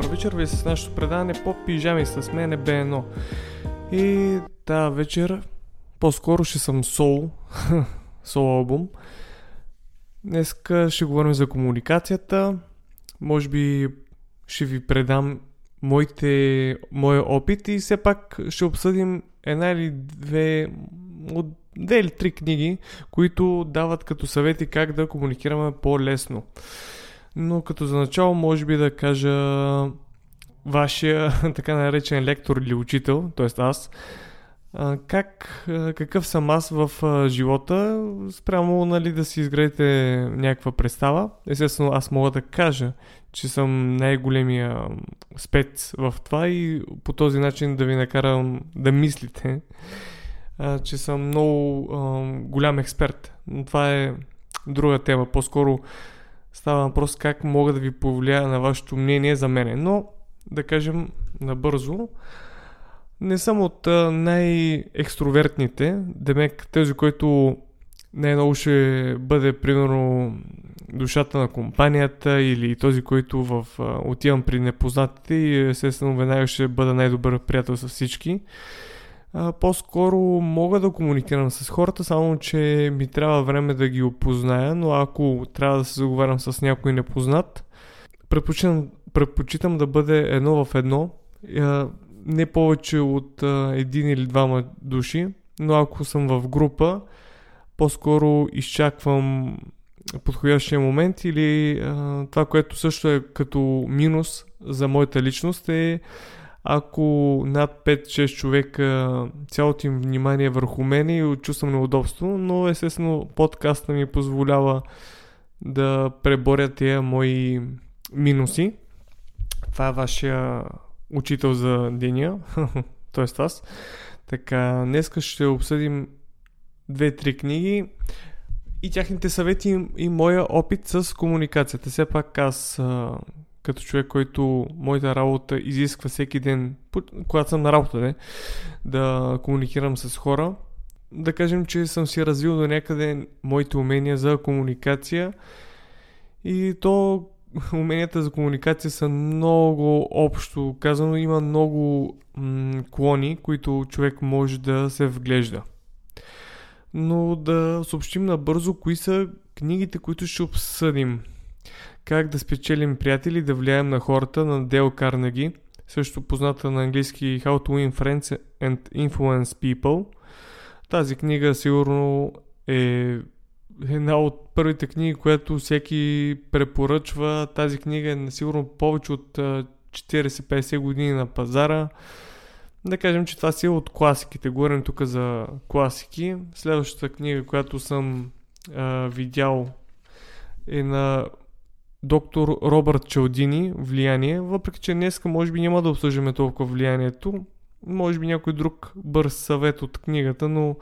Добър вечер, вие с нашето предаване по пижами с мен е B1. И тази вечер по-скоро ще съм соло, соло албум. Днеска ще говорим за комуникацията. Може би ще ви предам моите, моя опит и все пак ще обсъдим една или две, от две или три книги, които дават като съвети как да комуникираме по-лесно. Но като за начало може би да кажа вашия така наречен лектор или учител, т.е. аз, как, какъв съм аз в живота, спрямо нали, да си изградите някаква представа. Естествено, аз мога да кажа, че съм най-големия спец в това и по този начин да ви накарам да мислите, че съм много голям експерт. Но това е друга тема. По-скоро Става въпрос как мога да ви повлияя на вашето мнение за мене. Но, да кажем набързо, не съм от най-екстровертните. Демек, тези, който най-много ще бъде, примерно, душата на компанията или този, който в, отивам при непознатите и естествено веднага ще бъда най-добър приятел с всички а, по-скоро мога да комуникирам с хората, само че ми трябва време да ги опозная, но ако трябва да се заговарям с някой непознат, предпочитам, предпочитам да бъде едно в едно, а, не повече от а, един или двама души, но ако съм в група, по-скоро изчаквам подходящия момент или а, това, което също е като минус за моята личност е ако над 5-6 човека цялото им внимание е върху мен и чувствам неудобство, но естествено подкаста ми позволява да преборя тия мои минуси. Това е вашия учител за деня, т.е. аз. Така, днес ще обсъдим две-три книги и тяхните съвети и моя опит с комуникацията. Все пак аз като човек, който моята работа изисква всеки ден, когато съм на работа, не, да комуникирам с хора. Да кажем, че съм си развил до някъде моите умения за комуникация и то уменията за комуникация са много общо казано, има много м- клони, които човек може да се вглежда. Но да съобщим набързо кои са книгите, които ще обсъдим. Как да спечелим приятели, да влияем на хората на Дел Карнеги, също позната на английски How to Win Friends and Influence People. Тази книга сигурно е една от първите книги, която всеки препоръчва. Тази книга е сигурно повече от 40-50 години на пазара. Да кажем, че това си е от класиките. Говорим тук за класики. Следващата книга, която съм а, видял е на доктор Робърт Чалдини влияние, въпреки че днес може би няма да обсъждаме толкова влиянието, може би някой друг бърз съвет от книгата, но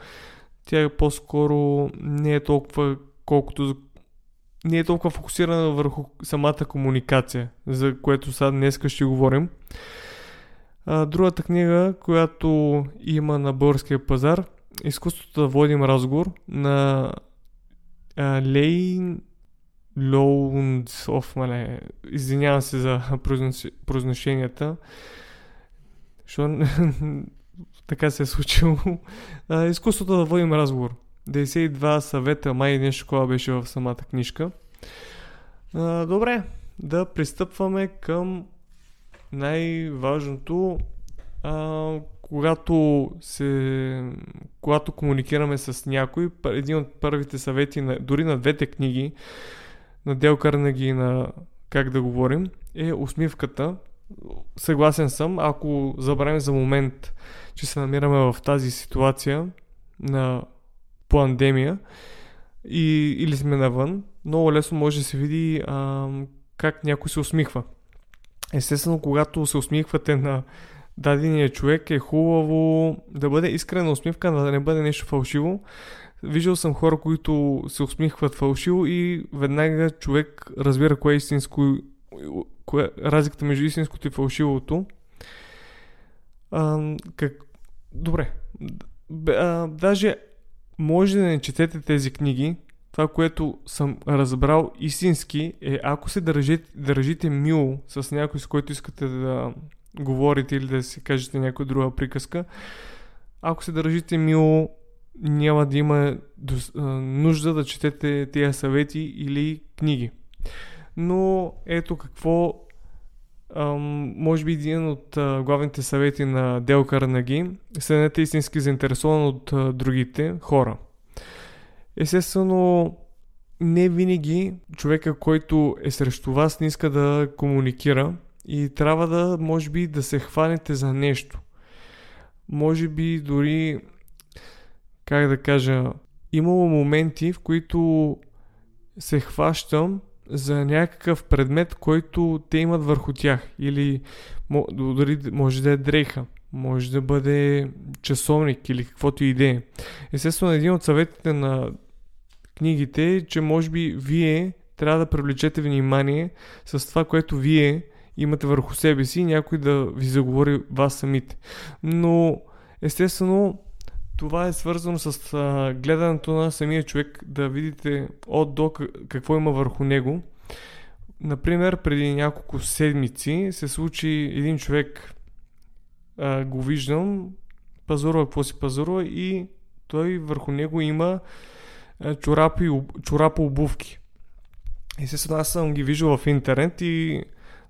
тя по-скоро не е толкова колкото не е толкова фокусирана върху самата комуникация, за което сега днес ще говорим. А, другата книга, която има на българския пазар, Изкуството да водим разговор на а, Лейн Лоундсов, мале, извинявам се за произношенията, защото така се е случило. изкуството да водим разговор. 92 съвета, май нещо такова беше в самата книжка. Добре, да пристъпваме към най-важното. А, когато, се, когато комуникираме с някой, един от първите съвети, на, дори на двете книги, на Дел Карнеги и на Как да говорим е усмивката. Съгласен съм, ако забравим за момент, че се намираме в тази ситуация на пандемия и, или сме навън, много лесно може да се види а, как някой се усмихва. Естествено, когато се усмихвате на дадения човек, е хубаво да бъде искрена усмивка, да не бъде нещо фалшиво, Виждал съм хора, които се усмихват фалшиво и веднага човек разбира кое е истинско, кое, разликата между истинското и фалшивото. А, как... Добре. А, даже може да не четете тези книги, това, което съм разбрал истински е, ако се държите, държите мило с някой, с който искате да говорите или да си кажете някоя друга приказка, ако се държите мило, няма да има нужда да четете тези съвети или книги. Но ето какво може би един от главните съвети на Дел Карнаги станете истински заинтересован от другите хора. Естествено, не винаги човека, който е срещу вас, не иска да комуникира и трябва да, може би, да се хванете за нещо. Може би дори, как да кажа, имало моменти, в които се хващам за някакъв предмет, който те имат върху тях. Или дори може да е дреха, може да бъде часовник или каквото и идея. Естествено, един от съветите на книгите е, че може би вие трябва да привлечете внимание с това, което вие имате върху себе си и някой да ви заговори вас самите. Но, естествено, това е свързано с а, гледането на самия човек, да видите от до какво има върху него. Например, преди няколко седмици се случи един човек, а, го виждам, пазарува какво си пазарува и той върху него има чорапи, чорапа обувки. Естествено, аз съм ги виждал в интернет и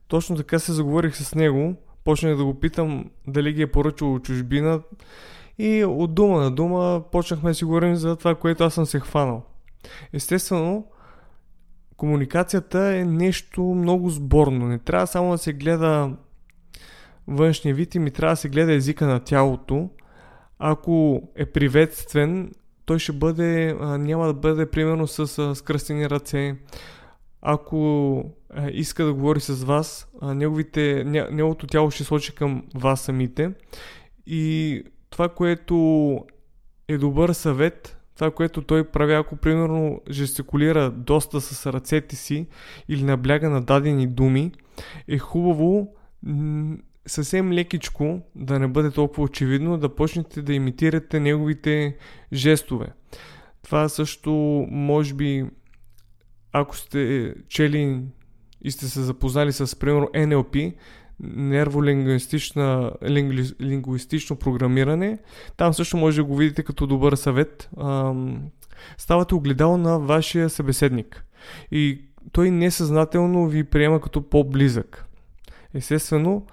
точно така се заговорих с него. Почнах да го питам дали ги е поръчал чужбина и от дума на дума почнахме да си говорим за това, което аз съм се хванал. Естествено, комуникацията е нещо много сборно. Не трябва само да се гледа външния вид и ми трябва да се гледа езика на тялото. Ако е приветствен, той ще бъде, няма да бъде примерно с скръстени ръце. Ако иска да говори с вас, неговите, неговото тяло ще сочи към вас самите. И това, което е добър съвет, това, което той прави, ако примерно жестикулира доста с ръцете си или набляга на дадени думи, е хубаво съвсем лекичко, да не бъде толкова очевидно, да почнете да имитирате неговите жестове. Това също, може би, ако сте чели и сте се запознали с, примерно, NLP, нерволингвистично програмиране, там също може да го видите като добър съвет. Ставате огледало на вашия събеседник. И той несъзнателно ви приема като по-близък. Естествено,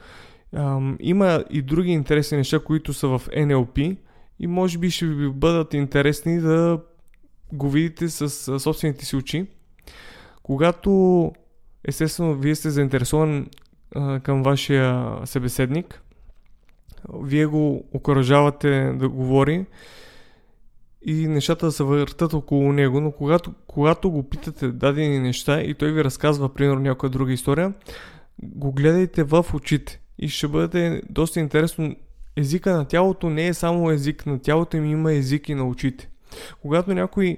има и други интересни неща, които са в NLP и може би ще ви бъдат интересни да го видите с собствените си очи. Когато естествено вие сте заинтересован към вашия събеседник, вие го окоръжавате да говори и нещата се въртат около него, но когато, когато го питате дадени неща и той ви разказва, примерно, някоя друга история, го гледайте в очите и ще бъде доста интересно. Езика на тялото не е само език на тялото, им има език и на очите. Когато някой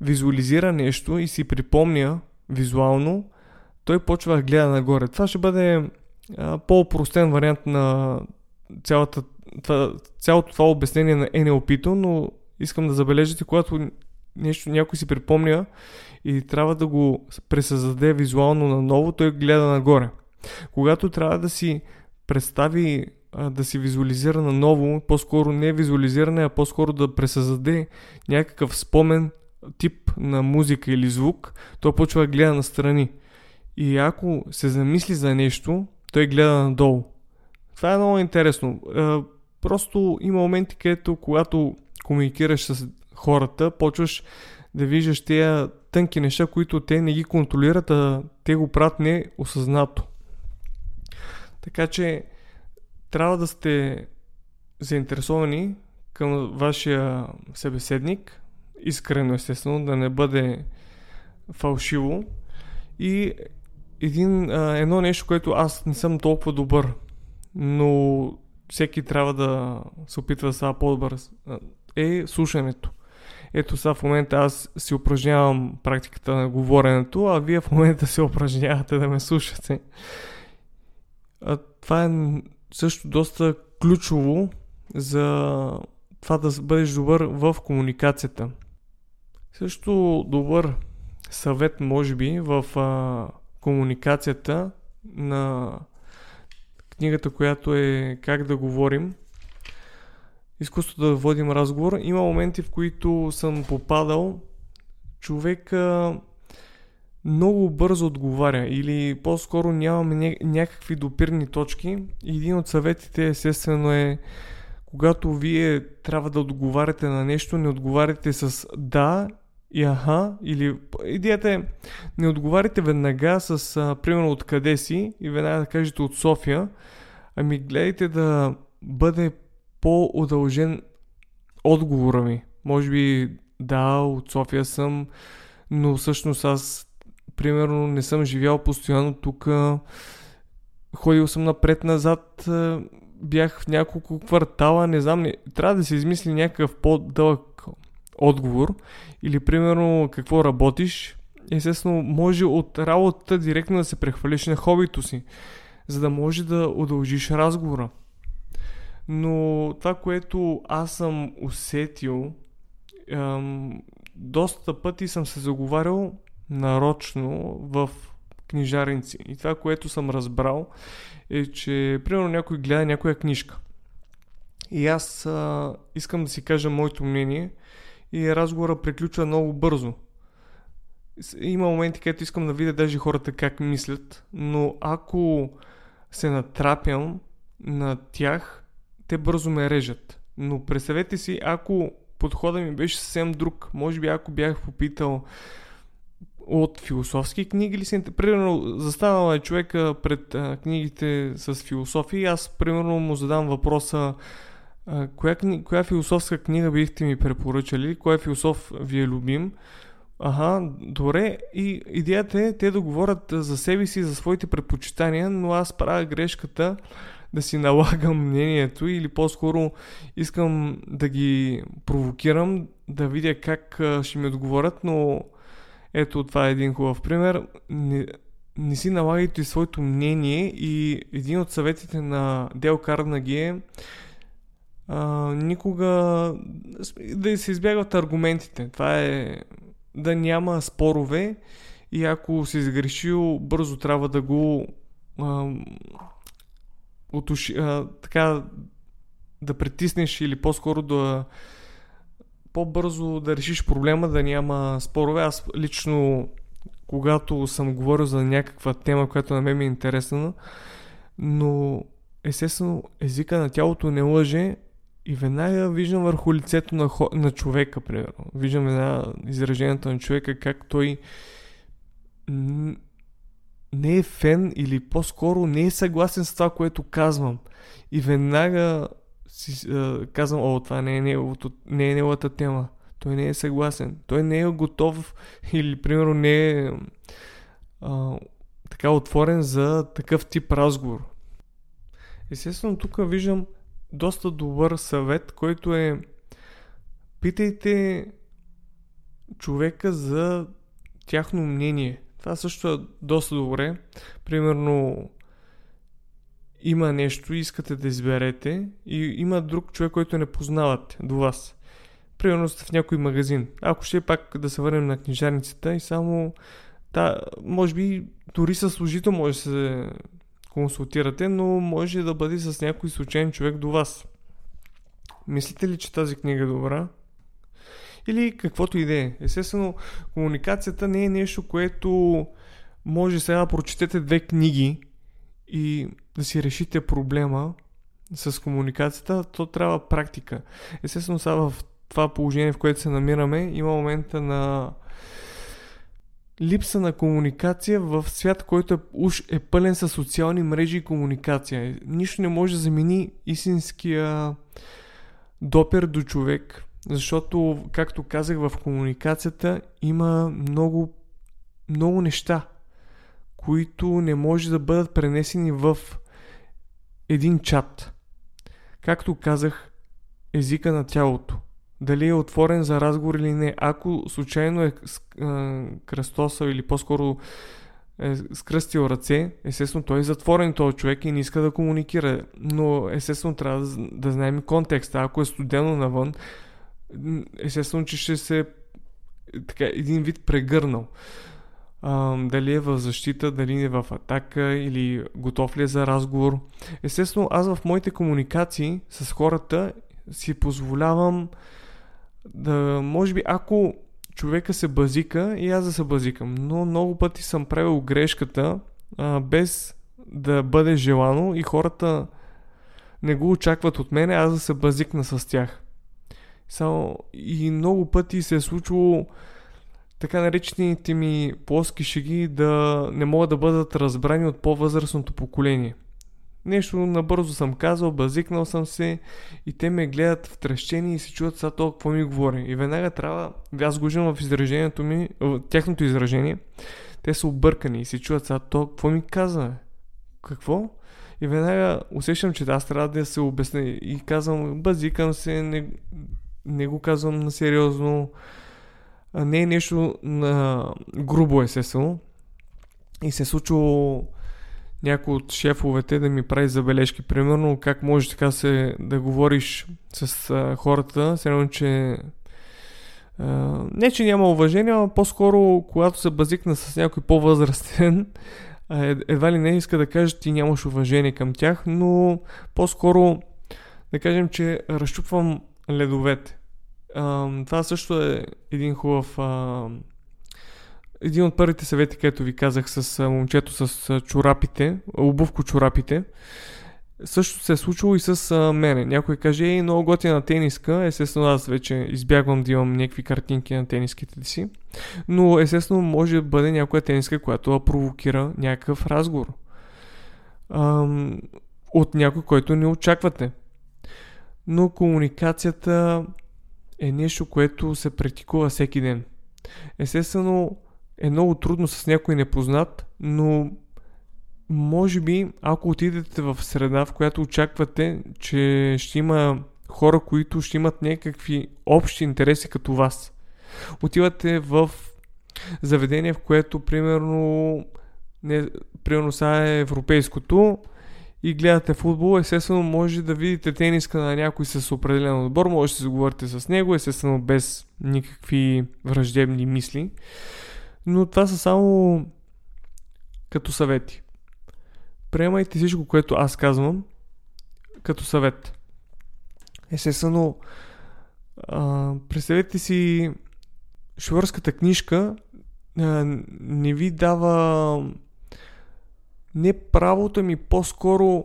визуализира нещо и си припомня визуално, той почва да гледа нагоре. Това ще бъде а, по-простен вариант на цялата, това, цялото това обяснение на NLP, но искам да забележите, когато нещо някой си припомня и трябва да го пресъздаде визуално наново, той гледа нагоре. Когато трябва да си представи, да си визуализира наново, по-скоро не визуализиране, а по-скоро да пресъздаде някакъв спомен тип на музика или звук, той почва да гледа настрани. И ако се замисли за нещо, той гледа надолу. Това е много интересно. А, просто има моменти, където когато комуникираш с хората, почваш да виждаш тези тънки неща, които те не ги контролират, а те го правят неосъзнато. Така че трябва да сте заинтересовани към вашия събеседник, искрено естествено, да не бъде фалшиво. И един, а, едно нещо, което аз не съм толкова добър, но всеки трябва да се опитва да става по-добър, е слушането. Ето сега в момента аз си упражнявам практиката на говоренето, а вие в момента се упражнявате да ме слушате. А, това е също доста ключово за това да бъдеш добър в комуникацията. Също добър съвет, може би, в а, комуникацията на книгата, която е Как да говорим, изкуството да водим разговор. Има моменти, в които съм попадал човек много бързо отговаря или по-скоро нямаме някакви допирни точки. Един от съветите естествено е когато вие трябва да отговаряте на нещо, не отговаряте с да и аха, или идеята е не отговаряте веднага с а, примерно откъде си и веднага да кажете от София, ами гледайте да бъде по-удължен отговора ми. Може би да, от София съм, но всъщност аз примерно не съм живял постоянно тук. Ходил съм напред-назад, бях в няколко квартала, не знам, не, трябва да се измисли някакъв по-дълъг отговор. Или примерно какво работиш. Естествено, може от работата директно да се прехвалиш на хобито си, за да може да удължиш разговора. Но това, което аз съм усетил, ем, доста пъти съм се заговарял нарочно в книжарници. И това, което съм разбрал е, че примерно някой гледа някоя книжка. И аз а, искам да си кажа моето мнение и разговора приключва много бързо. Има моменти, където искам да видя даже хората как мислят, но ако се натрапям на тях, те бързо ме режат. Но представете си, ако подходът ми беше съвсем друг, може би ако бях попитал от философски книги ли се... Примерно, застанал е човека пред а, книгите с философия и аз, примерно, му задам въпроса а, коя, коя философска книга бихте ми препоръчали, кой философ ви е любим. Ага, добре. И идеята е те да говорят за себе си, за своите предпочитания, но аз правя грешката да си налагам мнението или по-скоро искам да ги провокирам, да видя как ще ми отговорят, но ето това е един хубав пример. Не, не си налагайте своето мнение и един от съветите на Дел Карнаги е а, никога да се избягват аргументите. Това е да няма спорове и ако си сгрешил, бързо трябва да го а, отуши, а, така да притиснеш или по-скоро да по-бързо да решиш проблема, да няма спорове. Аз лично, когато съм говорил за някаква тема, която на мен ми е интересна, но естествено езика на тялото не лъже и веднага виждам върху лицето на, хо... на човека, примерно. Виждам една изражението на човека, как той не е фен или по-скоро не е съгласен с това, което казвам. И веднага си а, казвам, о, това не е, неговото, не е неговата тема. Той не е съгласен. Той не е готов или, примерно, не е а, така отворен за такъв тип разговор. Естествено, тук виждам доста добър съвет, който е питайте човека за тяхно мнение. Това също е доста добре. Примерно, има нещо, искате да изберете и има друг човек, който не познавате до вас. Примерно сте в някой магазин. Ако ще пак да се върнем на книжарницата и само да, може би дори с служител може да се консултирате, но може да бъде с някой случайен човек до вас. Мислите ли, че тази книга е добра? Или каквото и да е. Естествено, комуникацията не е нещо, което може сега да прочетете две книги и да си решите проблема с комуникацията, то трябва практика. Естествено, сега в това положение, в което се намираме, има момента на липса на комуникация в свят, който е, уж е пълен с социални мрежи и комуникация. Нищо не може да замени истинския допер до човек, защото, както казах, в комуникацията има много, много неща, които не може да бъдат пренесени в един чат. Както казах, езика на тялото. Дали е отворен за разговор или не. Ако случайно е кръстосал или по-скоро е скръстил ръце, естествено той е затворен този човек и не иска да комуникира. Но естествено трябва да, знаем контекста. Ако е студено навън, естествено, че ще се така, един вид прегърнал. А, дали е в защита, дали е в атака или готов ли е за разговор. Естествено, аз в моите комуникации с хората си позволявам да, може би, ако човека се базика и аз да се базикам, но много пъти съм правил грешката а, без да бъде желано и хората не го очакват от мене, аз да се базикна с тях. Само и много пъти се е случвало така наречените ми плоски шеги да не могат да бъдат разбрани от по-възрастното поколение. Нещо набързо съм казал, базикнал съм се и те ме гледат в трещени и се чуват сега то какво ми говори. И веднага трябва, аз го в изражението ми, в тяхното изражение, те са объркани и се чуват сега то какво ми казва. Какво? И веднага усещам, че аз трябва да се обясня и казвам, базикам се, не, не го казвам на сериозно, не е нещо на грубо естествено. И се е случило някой от шефовете да ми прави забележки. Примерно как може така се да говориш с а, хората, все че а, не, че няма уважение, а по-скоро когато се базикна с някой по-възрастен, едва ли не иска да каже, ти нямаш уважение към тях, но по-скоро да кажем, че разчупвам ледовете. А, това също е един хубав. А, един от първите съвети, където ви казах с момчето с чорапите, обувко чорапите. Също се е случило и с а, мене. Някой каже, ей, много готина тениска. Естествено, аз вече избягвам да имам някакви картинки на тениските си. Но, естествено, може да бъде някоя тениска, която провокира някакъв разговор. Ам, от някой, който не очаквате. Но комуникацията е нещо, което се практикува всеки ден. Естествено, е много трудно с някой непознат, но може би, ако отидете в среда, в която очаквате, че ще има хора, които ще имат някакви общи интереси като вас. Отивате в заведение, в което примерно не, примерно сега е европейското и гледате футбол, естествено може да видите тениска на някой с определен отбор, може да се заговорите с него, естествено без никакви враждебни мисли. Но това са само като съвети. Приемайте всичко, което аз казвам, като съвет. Естествено, представете си шофьорската книжка а, не ви дава не правото ми, по-скоро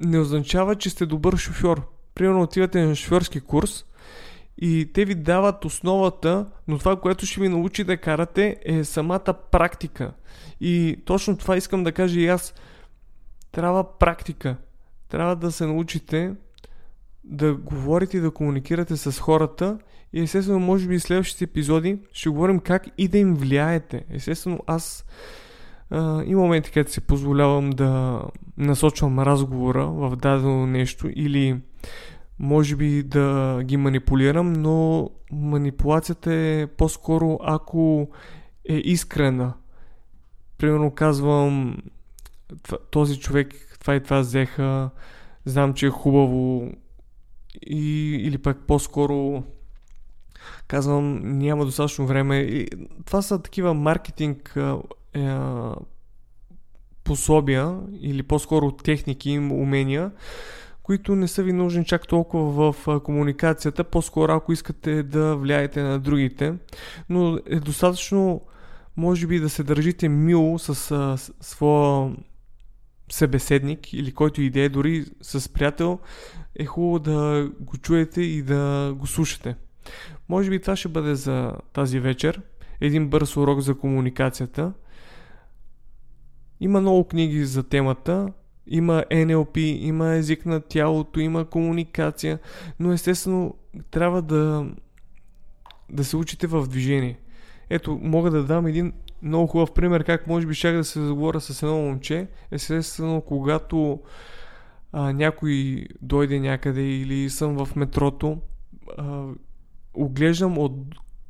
не означава, че сте добър шофьор. Примерно отивате на шофьорски курс и те ви дават основата, но това, което ще ви научи да карате е самата практика. И точно това искам да кажа и аз. Трябва практика. Трябва да се научите да говорите и да комуникирате с хората и естествено, може би в следващите епизоди ще говорим как и да им влияете. Естествено, аз а, има моменти, където си позволявам да насочвам разговора в дадено нещо или може би да ги манипулирам, но манипулацията е по-скоро ако е искрена. Примерно казвам този човек това и това взеха, знам, че е хубаво и, или пък по-скоро казвам няма достатъчно време. И това са такива маркетинг е, пособия или по-скоро техники умения, които не са ви нужни чак толкова в комуникацията, по-скоро ако искате да влияете на другите, но е достатъчно може би да се държите мило с а, своя събеседник или който идея, дори с приятел, е хубаво да го чуете и да го слушате. Може би това ще бъде за тази вечер. Един бърз урок за комуникацията. Има много книги за темата. Има NLP, има език на тялото, има комуникация, но естествено трябва да, да се учите в движение. Ето, мога да дам един много хубав пример как може би щях да се заговоря с едно момче. Естествено, когато а, някой дойде някъде или съм в метрото, а, оглеждам от,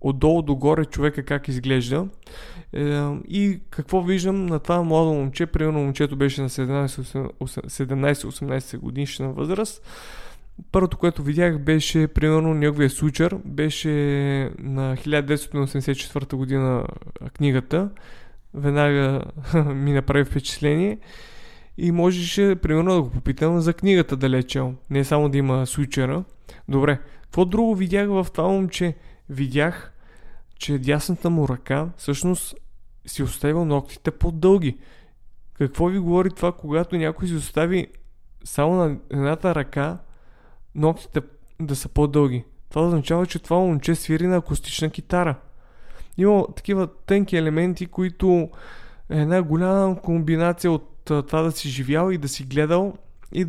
отдолу догоре човека как изглежда е, и какво виждам на това младо момче, примерно момчето беше на 17-18 годишна възраст, Първото, което видях беше, примерно, неговия случар. Беше на 1984 година книгата. Веднага ми направи впечатление. И можеше, примерно, да го попитам за книгата да лечел. Не само да има случара. Добре. Какво друго видях в това момче? Видях, че дясната му ръка всъщност си оставил ногтите по-дълги. Какво ви говори това, когато някой си остави само на едната ръка ногтите да са по-дълги? Това означава, че това момче свири на акустична китара. Има такива тънки елементи, които е една голяма комбинация от това да си живял и да си гледал и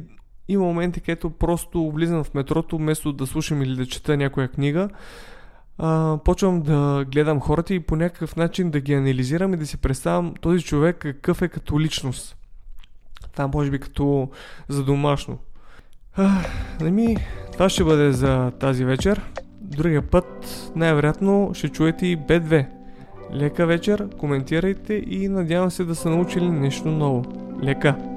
има моменти, където просто влизам в метрото, вместо да слушам или да чета някоя книга, а, почвам да гледам хората и по някакъв начин да ги анализирам и да си представям този човек какъв е като личност. Това може би като за домашно. А, ми, това ще бъде за тази вечер. Другия път най-вероятно ще чуете и B2. Лека вечер, коментирайте и надявам се да са научили нещо ново. Лека!